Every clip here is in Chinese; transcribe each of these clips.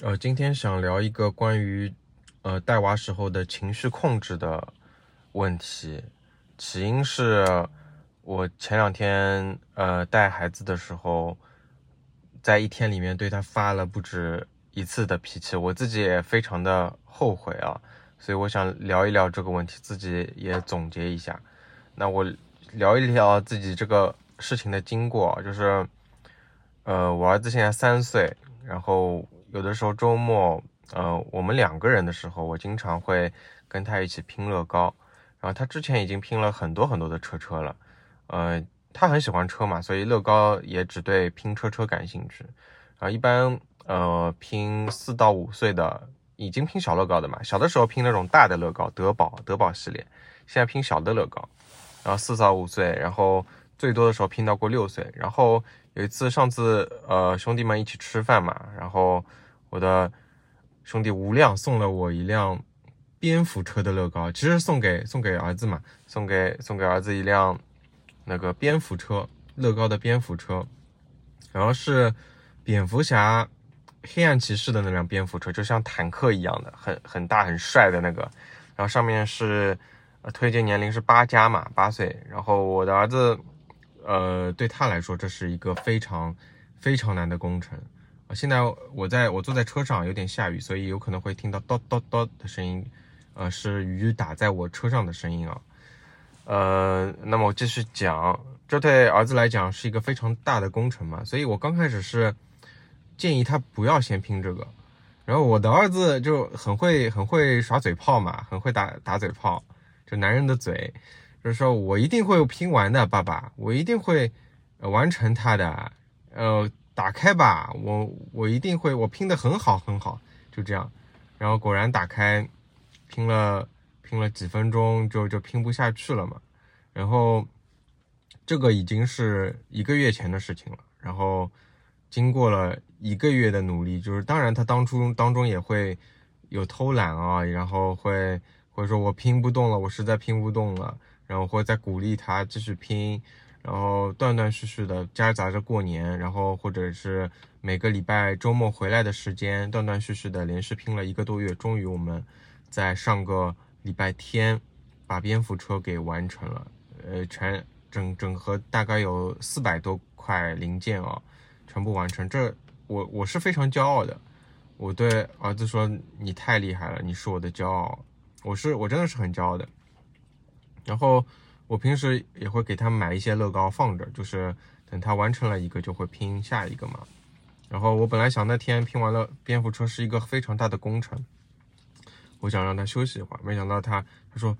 呃，今天想聊一个关于呃带娃时候的情绪控制的问题。起因是我前两天呃带孩子的时候，在一天里面对他发了不止一次的脾气，我自己也非常的后悔啊。所以我想聊一聊这个问题，自己也总结一下。那我聊一聊自己这个事情的经过，就是呃我儿子现在三岁，然后。有的时候周末，呃，我们两个人的时候，我经常会跟他一起拼乐高。然后他之前已经拼了很多很多的车车了，呃，他很喜欢车嘛，所以乐高也只对拼车车感兴趣。然后一般，呃，拼四到五岁的已经拼小乐高的嘛，小的时候拼那种大的乐高，德宝德宝系列，现在拼小的乐高。然后四到五岁，然后最多的时候拼到过六岁。然后有一次，上次呃兄弟们一起吃饭嘛，然后。我的兄弟吴亮送了我一辆蝙蝠车的乐高，其实送给送给儿子嘛，送给送给儿子一辆那个蝙蝠车，乐高的蝙蝠车，然后是蝙蝠侠黑暗骑士的那辆蝙蝠车，就像坦克一样的，很很大很帅的那个，然后上面是推荐年龄是八加嘛，八岁，然后我的儿子，呃，对他来说这是一个非常非常难的工程。现在我在我坐在车上，有点下雨，所以有可能会听到叨叨叨的声音，呃，是雨打在我车上的声音啊。呃，那么我继续讲，这对儿子来讲是一个非常大的工程嘛，所以我刚开始是建议他不要先拼这个，然后我的儿子就很会很会耍嘴炮嘛，很会打打嘴炮，就男人的嘴，就是说我一定会拼完的，爸爸，我一定会完成他的，呃。打开吧，我我一定会，我拼的很好很好，就这样，然后果然打开，拼了拼了几分钟就就拼不下去了嘛，然后这个已经是一个月前的事情了，然后经过了一个月的努力，就是当然他当初当中也会有偷懒啊，然后会或者说我拼不动了，我实在拼不动了，然后或者再鼓励他继续拼。然后断断续续的夹杂着过年，然后或者是每个礼拜周末回来的时间，断断续续的连续拼了一个多月，终于我们在上个礼拜天把蝙蝠车给完成了。呃，全整整合大概有四百多块零件啊，全部完成。这我我是非常骄傲的。我对儿子说：“你太厉害了，你是我的骄傲。”我是我真的是很骄傲的。然后。我平时也会给他买一些乐高放着，就是等他完成了一个就会拼下一个嘛。然后我本来想那天拼完了蝙蝠车是一个非常大的工程，我想让他休息一会儿，没想到他他说：“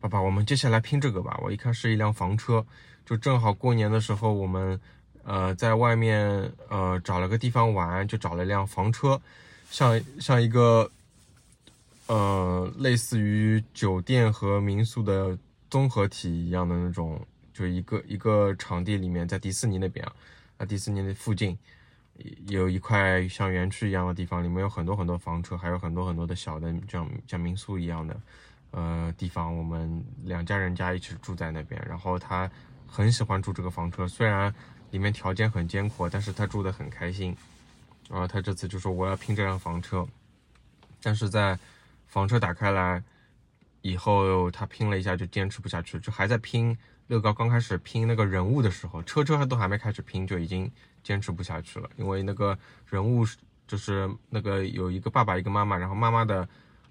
爸爸，我们接下来拼这个吧。”我一看是一辆房车，就正好过年的时候我们呃在外面呃找了个地方玩，就找了一辆房车，像像一个呃类似于酒店和民宿的。综合体一样的那种，就一个一个场地里面，在迪士尼那边啊，那迪士尼的附近有一块像园区一样的地方，里面有很多很多房车，还有很多很多的小的像像民宿一样的呃地方。我们两家人家一起住在那边，然后他很喜欢住这个房车，虽然里面条件很艰苦，但是他住的很开心。然后他这次就说我要拼这辆房车，但是在房车打开来。以后他拼了一下就坚持不下去，就还在拼乐高。刚开始拼那个人物的时候，车车都还没开始拼，就已经坚持不下去了。因为那个人物就是那个有一个爸爸一个妈妈，然后妈妈的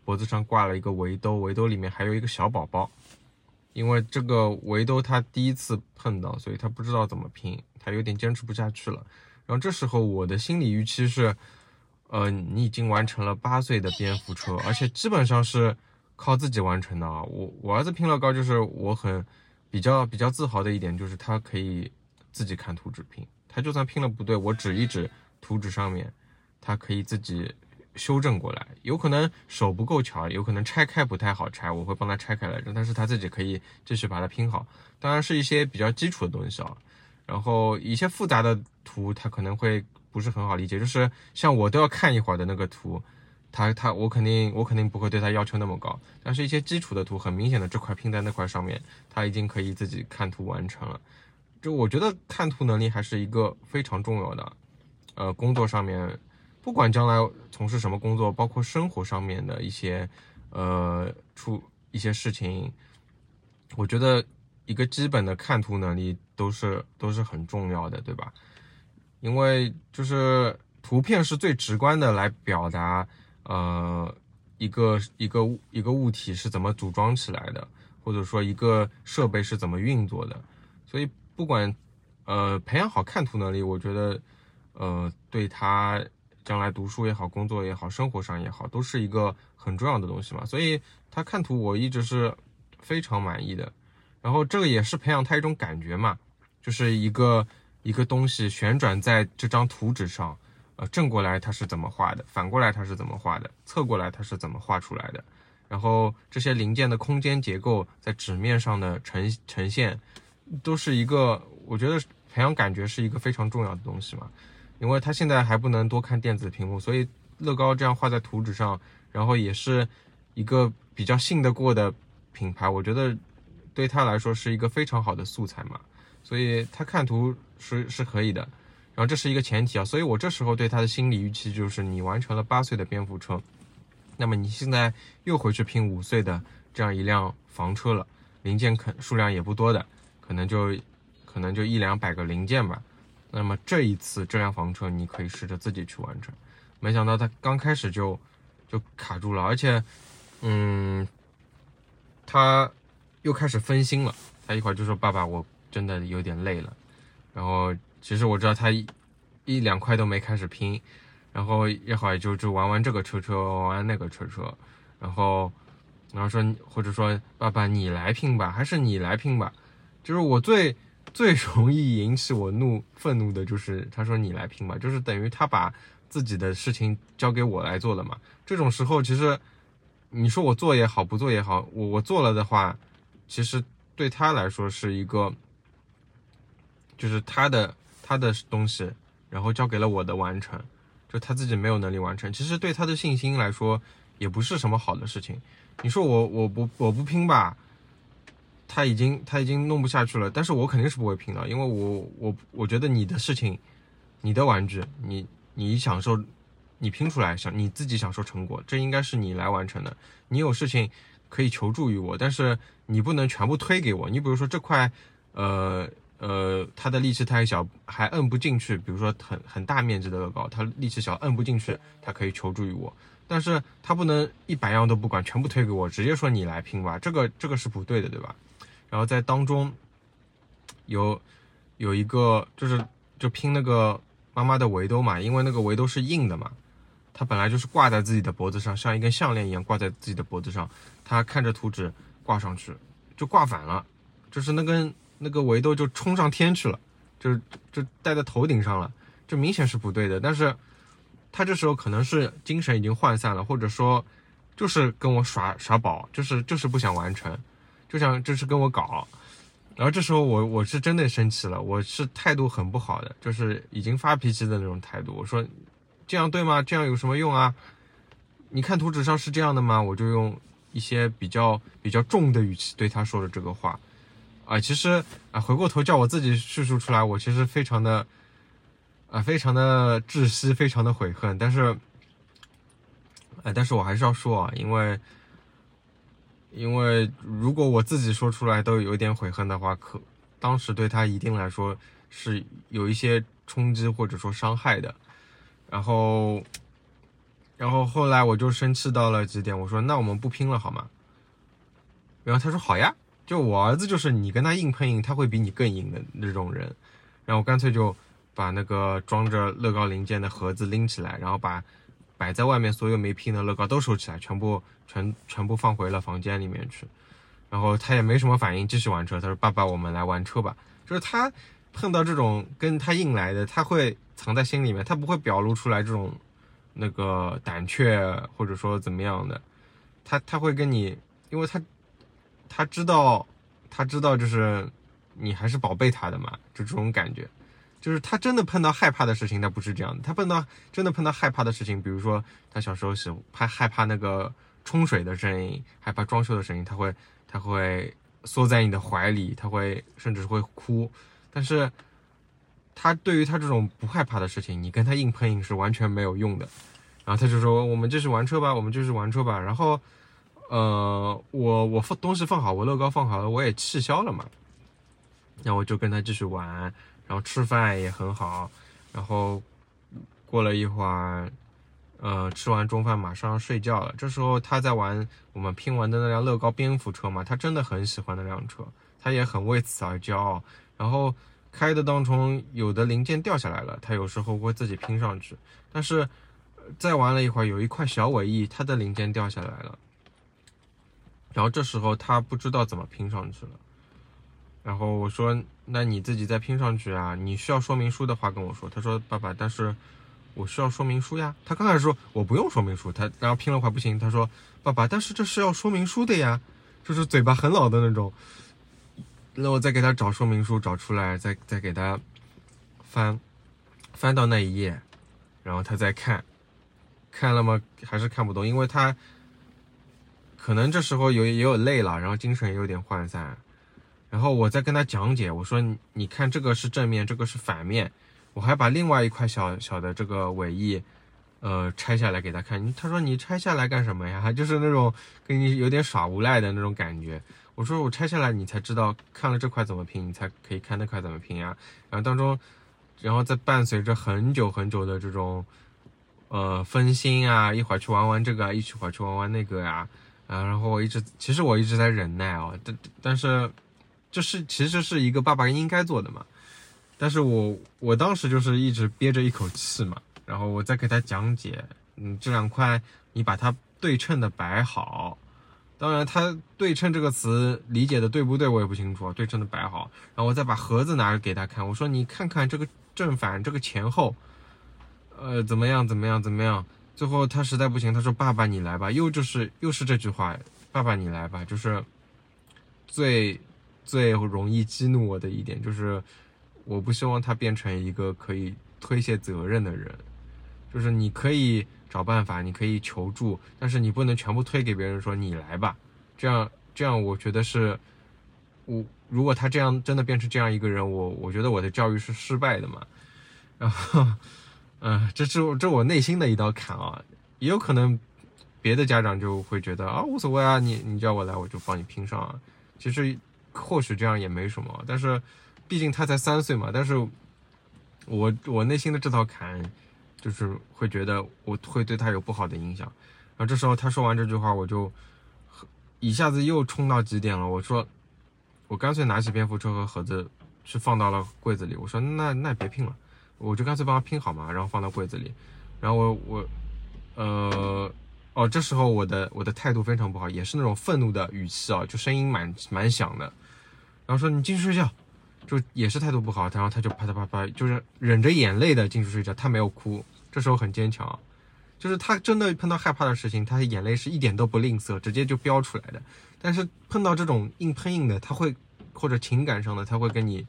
脖子上挂了一个围兜，围兜里面还有一个小宝宝。因为这个围兜他第一次碰到，所以他不知道怎么拼，他有点坚持不下去了。然后这时候我的心理预期是，呃，你已经完成了八岁的蝙蝠车，而且基本上是。靠自己完成的啊！我我儿子拼乐高，就是我很比较比较自豪的一点，就是他可以自己看图纸拼。他就算拼了不对，我指一指图纸上面，他可以自己修正过来。有可能手不够巧，有可能拆开不太好拆，我会帮他拆开来。但是他自己可以继续把它拼好。当然是一些比较基础的东西啊。然后一些复杂的图，他可能会不是很好理解。就是像我都要看一会儿的那个图。他他我肯定我肯定不会对他要求那么高，但是一些基础的图很明显的这块拼在那块上面，他已经可以自己看图完成了。就我觉得看图能力还是一个非常重要的，呃，工作上面，不管将来从事什么工作，包括生活上面的一些呃出一些事情，我觉得一个基本的看图能力都是都是很重要的，对吧？因为就是图片是最直观的来表达呃一个一个一个物体是怎么组装起来的，或者说一个设备是怎么运作的，所以不管。呃，培养好看图能力，我觉得，呃，对他将来读书也好，工作也好，生活上也好，都是一个很重要的东西嘛。所以他看图，我一直是非常满意的。然后这个也是培养他一种感觉嘛，就是一个一个东西旋转在这张图纸上，呃，正过来它是怎么画的，反过来它是怎么画的，侧过来它是怎么画出来的。然后这些零件的空间结构在纸面上的呈呈现，都是一个，我觉得。培养感觉是一个非常重要的东西嘛，因为他现在还不能多看电子屏幕，所以乐高这样画在图纸上，然后也是一个比较信得过的品牌，我觉得对他来说是一个非常好的素材嘛，所以他看图是是可以的，然后这是一个前提啊，所以我这时候对他的心理预期就是你完成了八岁的蝙蝠车，那么你现在又回去拼五岁的这样一辆房车了，零件肯数量也不多的，可能就。可能就一两百个零件吧，那么这一次这辆房车你可以试着自己去完成。没想到他刚开始就就卡住了，而且，嗯，他又开始分心了。他一会儿就说：“爸爸，我真的有点累了。”然后其实我知道他一两块都没开始拼，然后一会儿就就玩玩这个车车，玩玩那个车车，然后然后说或者说爸爸你来拼吧，还是你来拼吧？就是我最。最容易引起我怒愤怒的就是他说你来拼吧，就是等于他把自己的事情交给我来做了嘛。这种时候其实你说我做也好，不做也好，我我做了的话，其实对他来说是一个，就是他的他的东西，然后交给了我的完成，就他自己没有能力完成，其实对他的信心来说也不是什么好的事情。你说我我不我不拼吧？他已经他已经弄不下去了，但是我肯定是不会拼的，因为我我我觉得你的事情，你的玩具，你你享受，你拼出来享你自己享受成果，这应该是你来完成的。你有事情可以求助于我，但是你不能全部推给我。你比如说这块，呃呃，它的力气太小，还摁不进去。比如说很很大面积的乐高，它力气小，摁不进去，它可以求助于我，但是它不能一百样都不管，全部推给我，直接说你来拼吧，这个这个是不对的，对吧？然后在当中，有有一个就是就拼那个妈妈的围兜嘛，因为那个围兜是硬的嘛，它本来就是挂在自己的脖子上，像一根项链一样挂在自己的脖子上。他看着图纸挂上去，就挂反了，就是那根那个围兜就冲上天去了，就就戴在头顶上了，这明显是不对的。但是他这时候可能是精神已经涣散了，或者说就是跟我耍耍宝，就是就是不想完成。就想就是跟我搞，然后这时候我我是真的生气了，我是态度很不好的，就是已经发脾气的那种态度。我说这样对吗？这样有什么用啊？你看图纸上是这样的吗？我就用一些比较比较重的语气对他说了这个话。啊，其实啊，回过头叫我自己叙述出来，我其实非常的啊，非常的窒息，非常的悔恨。但是，呃，但是我还是要说啊，因为。因为如果我自己说出来都有点悔恨的话，可当时对他一定来说是有一些冲击或者说伤害的。然后，然后后来我就生气到了极点，我说：“那我们不拼了好吗？”然后他说：“好呀。”就我儿子就是你跟他硬碰硬，他会比你更硬的那种人。然后干脆就把那个装着乐高零件的盒子拎起来，然后把。摆在外面所有没拼的乐高都收起来，全部全全部放回了房间里面去。然后他也没什么反应，继续玩车。他说：“爸爸，我们来玩车吧。”就是他碰到这种跟他硬来的，他会藏在心里面，他不会表露出来这种那个胆怯或者说怎么样的。他他会跟你，因为他他知道他知道就是你还是宝贝他的嘛，就这种感觉。就是他真的碰到害怕的事情，他不是这样的。他碰到真的碰到害怕的事情，比如说他小时候喜怕害怕那个冲水的声音，害怕装修的声音，他会他会缩在你的怀里，他会甚至会哭。但是他对于他这种不害怕的事情，你跟他硬碰硬是完全没有用的。然后他就说：“我们就是玩车吧，我们就是玩车吧。”然后，呃，我我放东西放好，我乐高放好了，我也气消了嘛。然后我就跟他继续玩，然后吃饭也很好。然后过了一会儿，呃，吃完中饭马上睡觉了。这时候他在玩我们拼完的那辆乐高蝙蝠车嘛，他真的很喜欢那辆车，他也很为此而骄傲。然后开的当中有的零件掉下来了，他有时候会自己拼上去。但是再玩了一会儿，有一块小尾翼，它的零件掉下来了。然后这时候他不知道怎么拼上去了。然后我说：“那你自己再拼上去啊！你需要说明书的话跟我说。”他说：“爸爸，但是我需要说明书呀。”他刚开始说：“我不用说明书。”他然后拼了块不行。他说：“爸爸，但是这是要说明书的呀，就是嘴巴很老的那种。”那我再给他找说明书，找出来，再再给他翻翻到那一页，然后他再看，看了吗？还是看不懂，因为他可能这时候有也有累了，然后精神也有点涣散。然后我再跟他讲解，我说你看这个是正面，这个是反面，我还把另外一块小小的这个尾翼，呃，拆下来给他看。他说你拆下来干什么呀？他就是那种跟你有点耍无赖的那种感觉。我说我拆下来你才知道，看了这块怎么拼，你才可以看那块怎么拼呀。然后当中，然后再伴随着很久很久的这种，呃，分心啊，一会儿去玩玩这个，一会儿去玩玩那个呀，啊，然后我一直，其实我一直在忍耐哦，但但是。这是其实是一个爸爸应该做的嘛，但是我我当时就是一直憋着一口气嘛，然后我再给他讲解，嗯，这两块你把它对称的摆好，当然他对称这个词理解的对不对我也不清楚，对称的摆好，然后我再把盒子拿给他看，我说你看看这个正反这个前后，呃，怎么样怎么样怎么样，最后他实在不行，他说爸爸你来吧，又就是又是这句话，爸爸你来吧，就是最。最容易激怒我的一点就是，我不希望他变成一个可以推卸责任的人。就是你可以找办法，你可以求助，但是你不能全部推给别人说你来吧。这样这样，我觉得是，我如果他这样真的变成这样一个人，我我觉得我的教育是失败的嘛。然后，嗯，这是这我内心的一道坎啊。也有可能别的家长就会觉得啊无所谓啊，你你叫我来我就帮你拼上啊。其实。或许这样也没什么，但是，毕竟他才三岁嘛。但是，我我内心的这套坎，就是会觉得我会对他有不好的影响。然后这时候他说完这句话，我就一下子又冲到极点了。我说，我干脆拿起蝙蝠车和盒子去放到了柜子里。我说，那那别拼了，我就干脆帮他拼好嘛，然后放到柜子里。然后我我呃。哦，这时候我的我的态度非常不好，也是那种愤怒的语气啊，就声音蛮蛮响的，然后说你进去睡觉，就也是态度不好，然后他就啪嗒啪啪，就是忍着眼泪的进去睡觉，他没有哭，这时候很坚强，就是他真的碰到害怕的事情，他的眼泪是一点都不吝啬，直接就飙出来的，但是碰到这种硬碰硬的，他会或者情感上的，他会跟你，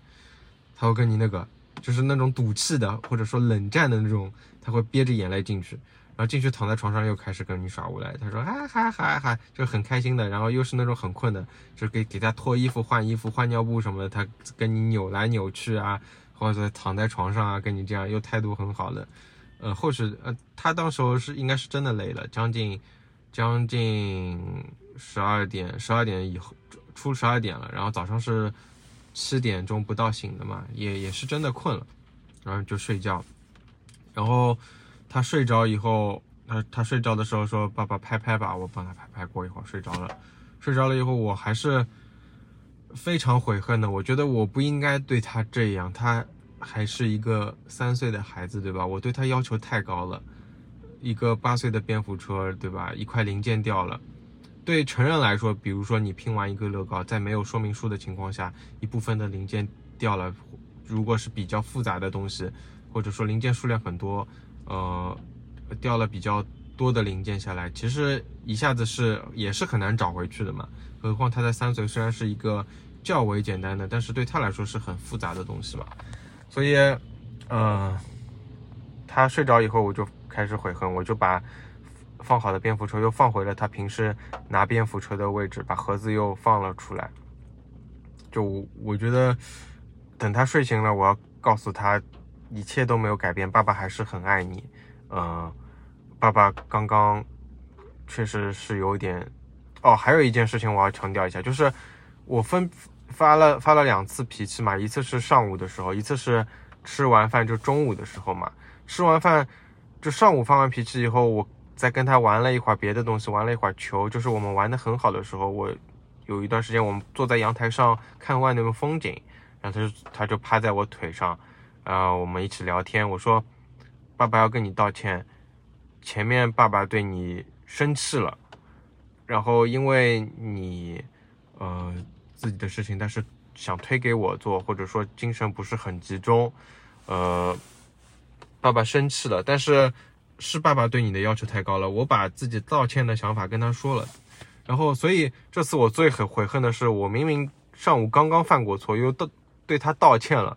他会跟你那个，就是那种赌气的或者说冷战的那种，他会憋着眼泪进去。然后进去躺在床上又开始跟你耍无赖，他说嗨嗨嗨嗨，就很开心的。然后又是那种很困的，就给给他脱衣服、换衣服、换尿布什么的，他跟你扭来扭去啊，或者躺在床上啊，跟你这样又态度很好的。呃，或许呃，他到时候是应该是真的累了，将近将近十二点，十二点以后出十二点了，然后早上是七点钟不到醒的嘛，也也是真的困了，然后就睡觉，然后。他睡着以后，他他睡着的时候说：“爸爸拍拍吧，我帮他拍拍。”过一会儿睡着了，睡着了以后，我还是非常悔恨的。我觉得我不应该对他这样，他还是一个三岁的孩子，对吧？我对他要求太高了。一个八岁的蝙蝠车，对吧？一块零件掉了，对成人来说，比如说你拼完一个乐高，在没有说明书的情况下，一部分的零件掉了，如果是比较复杂的东西，或者说零件数量很多。呃，掉了比较多的零件下来，其实一下子是也是很难找回去的嘛。何况他在三岁，虽然是一个较为简单的，但是对他来说是很复杂的东西嘛。所以，呃，他睡着以后，我就开始悔恨，我就把放好的蝙蝠车又放回了他平时拿蝙蝠车的位置，把盒子又放了出来。就我我觉得，等他睡醒了，我要告诉他。一切都没有改变，爸爸还是很爱你。嗯，爸爸刚刚确实是有点……哦，还有一件事情我要强调一下，就是我分发了发了两次脾气嘛，一次是上午的时候，一次是吃完饭就中午的时候嘛。吃完饭就上午发完脾气以后，我再跟他玩了一会儿别的东西，玩了一会儿球，就是我们玩的很好的时候，我有一段时间我们坐在阳台上看外面的风景，然后他就他就趴在我腿上。啊，我们一起聊天。我说，爸爸要跟你道歉，前面爸爸对你生气了，然后因为你，呃，自己的事情，但是想推给我做，或者说精神不是很集中，呃，爸爸生气了，但是是爸爸对你的要求太高了，我把自己道歉的想法跟他说了，然后所以这次我最很悔恨的是，我明明上午刚刚犯过错，又道对他道歉了，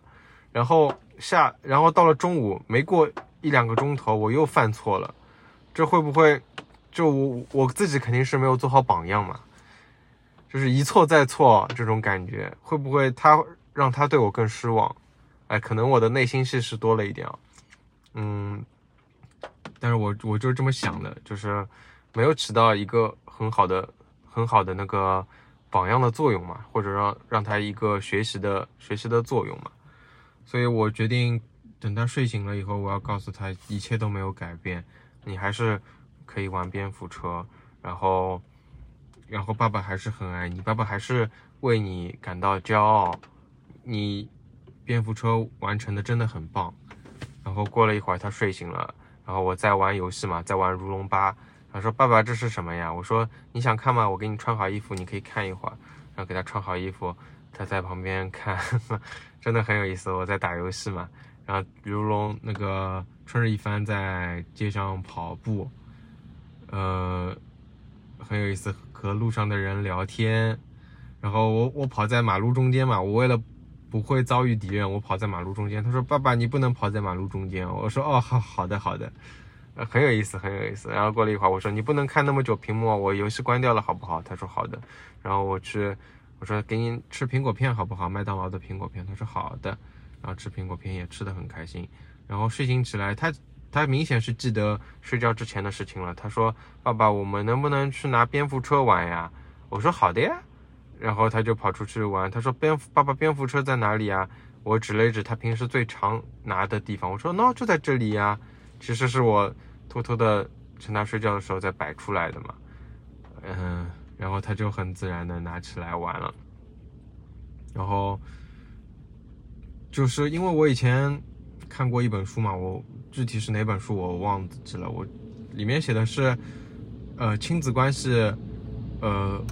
然后。下，然后到了中午，没过一两个钟头，我又犯错了，这会不会就我我自己肯定是没有做好榜样嘛？就是一错再错这种感觉，会不会他让他对我更失望？哎，可能我的内心戏是多了一点啊，嗯，但是我我就是这么想的，就是没有起到一个很好的很好的那个榜样的作用嘛，或者让让他一个学习的学习的作用嘛。所以我决定等他睡醒了以后，我要告诉他一切都没有改变，你还是可以玩蝙蝠车，然后，然后爸爸还是很爱你，爸爸还是为你感到骄傲，你蝙蝠车完成的真的很棒。然后过了一会儿，他睡醒了，然后我在玩游戏嘛，在玩如龙八，他说爸爸这是什么呀？我说你想看吗？我给你穿好衣服，你可以看一会儿，然后给他穿好衣服。他在旁边看，真的很有意思。我在打游戏嘛，然后如龙那个春日一番在街上跑步，呃，很有意思，和路上的人聊天。然后我我跑在马路中间嘛，我为了不会遭遇敌人，我跑在马路中间。他说：“爸爸，你不能跑在马路中间。”我说：“哦，好好的好的，呃，很有意思，很有意思。”然后过了一会儿，我说：“你不能看那么久屏幕，我游戏关掉了，好不好？”他说：“好的。”然后我去。我说给你吃苹果片好不好？麦当劳的苹果片。他说好的，然后吃苹果片也吃得很开心。然后睡醒起来，他他明显是记得睡觉之前的事情了。他说：“爸爸，我们能不能去拿蝙蝠车玩呀？”我说：“好的呀。”然后他就跑出去玩。他说：“蝙蝠爸爸，蝙蝠车在哪里啊？”我指了一指他平时最常拿的地方。我说：“那就在这里呀。”其实是我偷偷的趁他睡觉的时候再摆出来的嘛。嗯。然后他就很自然的拿起来玩了，然后就是因为我以前看过一本书嘛，我具体是哪本书我忘记了，我里面写的是，呃，亲子关系，呃，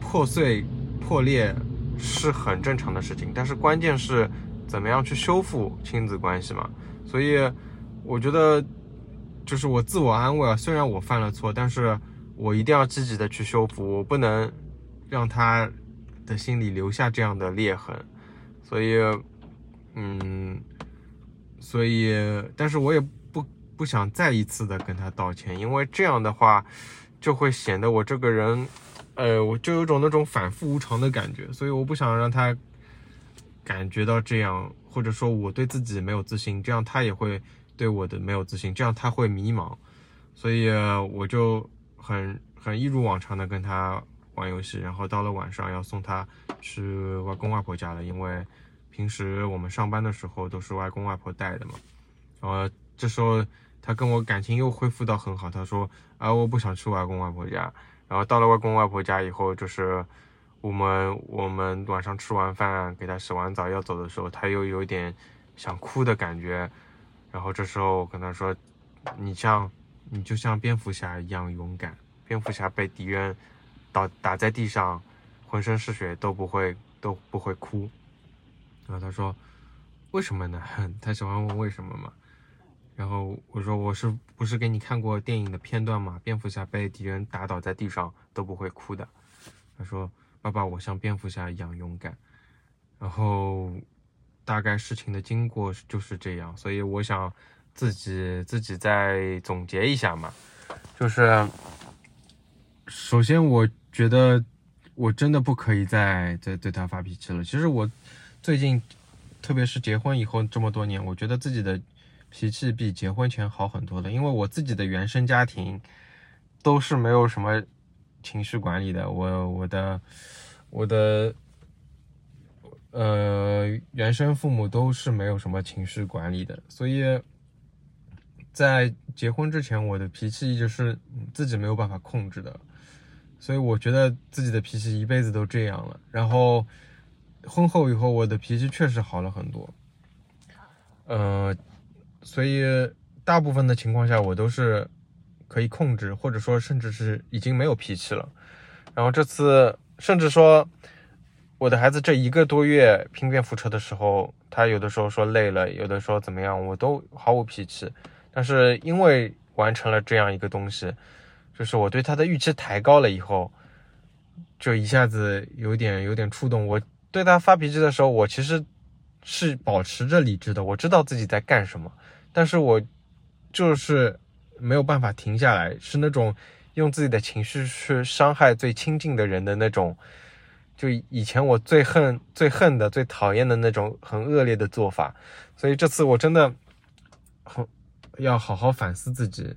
破碎破裂是很正常的事情，但是关键是怎么样去修复亲子关系嘛，所以我觉得就是我自我安慰啊，虽然我犯了错，但是。我一定要积极的去修复，我不能让他的心里留下这样的裂痕，所以，嗯，所以，但是我也不不想再一次的跟他道歉，因为这样的话就会显得我这个人，呃，我就有种那种反复无常的感觉，所以我不想让他感觉到这样，或者说我对自己没有自信，这样他也会对我的没有自信，这样他会迷茫，所以我就。很很一如往常的跟他玩游戏，然后到了晚上要送他去外公外婆家了，因为平时我们上班的时候都是外公外婆带的嘛。然后这时候他跟我感情又恢复到很好，他说啊我不想去外公外婆家。然后到了外公外婆家以后，就是我们我们晚上吃完饭给他洗完澡要走的时候，他又有点想哭的感觉。然后这时候我跟他说，你像。你就像蝙蝠侠一样勇敢。蝙蝠侠被敌人打打在地上，浑身是血都不会都不会哭。然后他说：“为什么呢？” 他喜欢问为什么嘛。然后我说：“我是不是给你看过电影的片段嘛？蝙蝠侠被敌人打倒在地上都不会哭的。”他说：“爸爸，我像蝙蝠侠一样勇敢。”然后大概事情的经过就是这样，所以我想。自己自己再总结一下嘛，就是首先我觉得我真的不可以再再对他发脾气了。其实我最近特别是结婚以后这么多年，我觉得自己的脾气比结婚前好很多了。因为我自己的原生家庭都是没有什么情绪管理的，我我的我的呃原生父母都是没有什么情绪管理的，所以在结婚之前，我的脾气一直是自己没有办法控制的，所以我觉得自己的脾气一辈子都这样了。然后。婚后以后，我的脾气确实好了很多，呃，所以大部分的情况下，我都是可以控制，或者说甚至是已经没有脾气了。然后这次，甚至说我的孩子这一个多月拼便扶车的时候，他有的时候说累了，有的时候怎么样，我都毫无脾气。但是因为完成了这样一个东西，就是我对他的预期抬高了以后，就一下子有点有点触动我。对他发脾气的时候，我其实是保持着理智的，我知道自己在干什么，但是我就是没有办法停下来，是那种用自己的情绪去伤害最亲近的人的那种，就以前我最恨、最恨的、最讨厌的那种很恶劣的做法，所以这次我真的很要好好反思自己，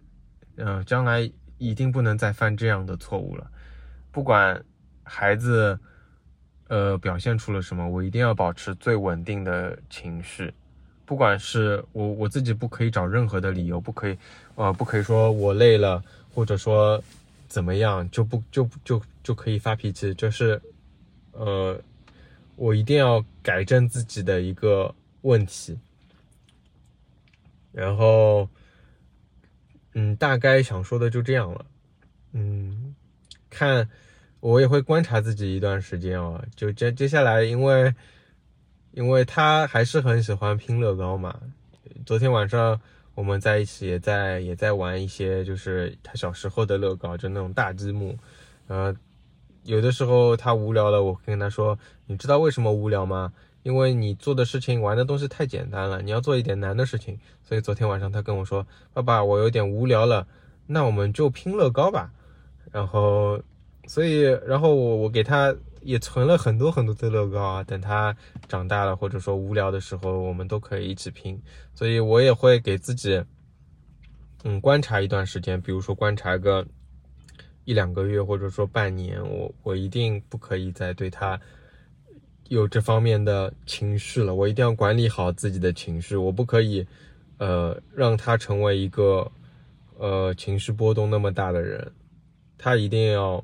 嗯，将来一定不能再犯这样的错误了，不管孩子。呃，表现出了什么？我一定要保持最稳定的情绪，不管是我我自己不可以找任何的理由，不可以，呃，不可以说我累了，或者说怎么样就不就就就可以发脾气，就是，呃，我一定要改正自己的一个问题。然后，嗯，大概想说的就这样了，嗯，看。我也会观察自己一段时间哦，就接接下来，因为因为他还是很喜欢拼乐高嘛。昨天晚上我们在一起也在也在玩一些，就是他小时候的乐高，就那种大积木。呃，有的时候他无聊了，我跟他说：“你知道为什么无聊吗？因为你做的事情、玩的东西太简单了，你要做一点难的事情。”所以昨天晚上他跟我说：“爸爸，我有点无聊了，那我们就拼乐高吧。”然后。所以，然后我我给他也存了很多很多的乐高啊，等他长大了或者说无聊的时候，我们都可以一起拼。所以我也会给自己，嗯，观察一段时间，比如说观察个一两个月或者说半年，我我一定不可以再对他有这方面的情绪了，我一定要管理好自己的情绪，我不可以，呃，让他成为一个，呃，情绪波动那么大的人，他一定要。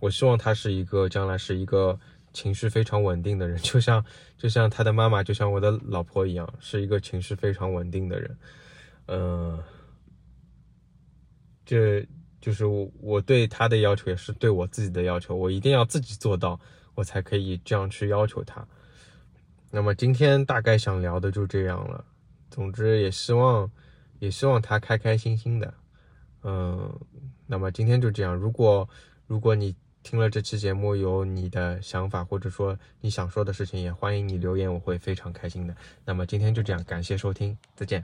我希望他是一个将来是一个情绪非常稳定的人，就像就像他的妈妈，就像我的老婆一样，是一个情绪非常稳定的人。嗯，这就是我对他的要求，也是对我自己的要求。我一定要自己做到，我才可以这样去要求他。那么今天大概想聊的就这样了。总之也希望也希望他开开心心的。嗯，那么今天就这样。如果如果你听了这期节目，有你的想法，或者说你想说的事情，也欢迎你留言，我会非常开心的。那么今天就这样，感谢收听，再见。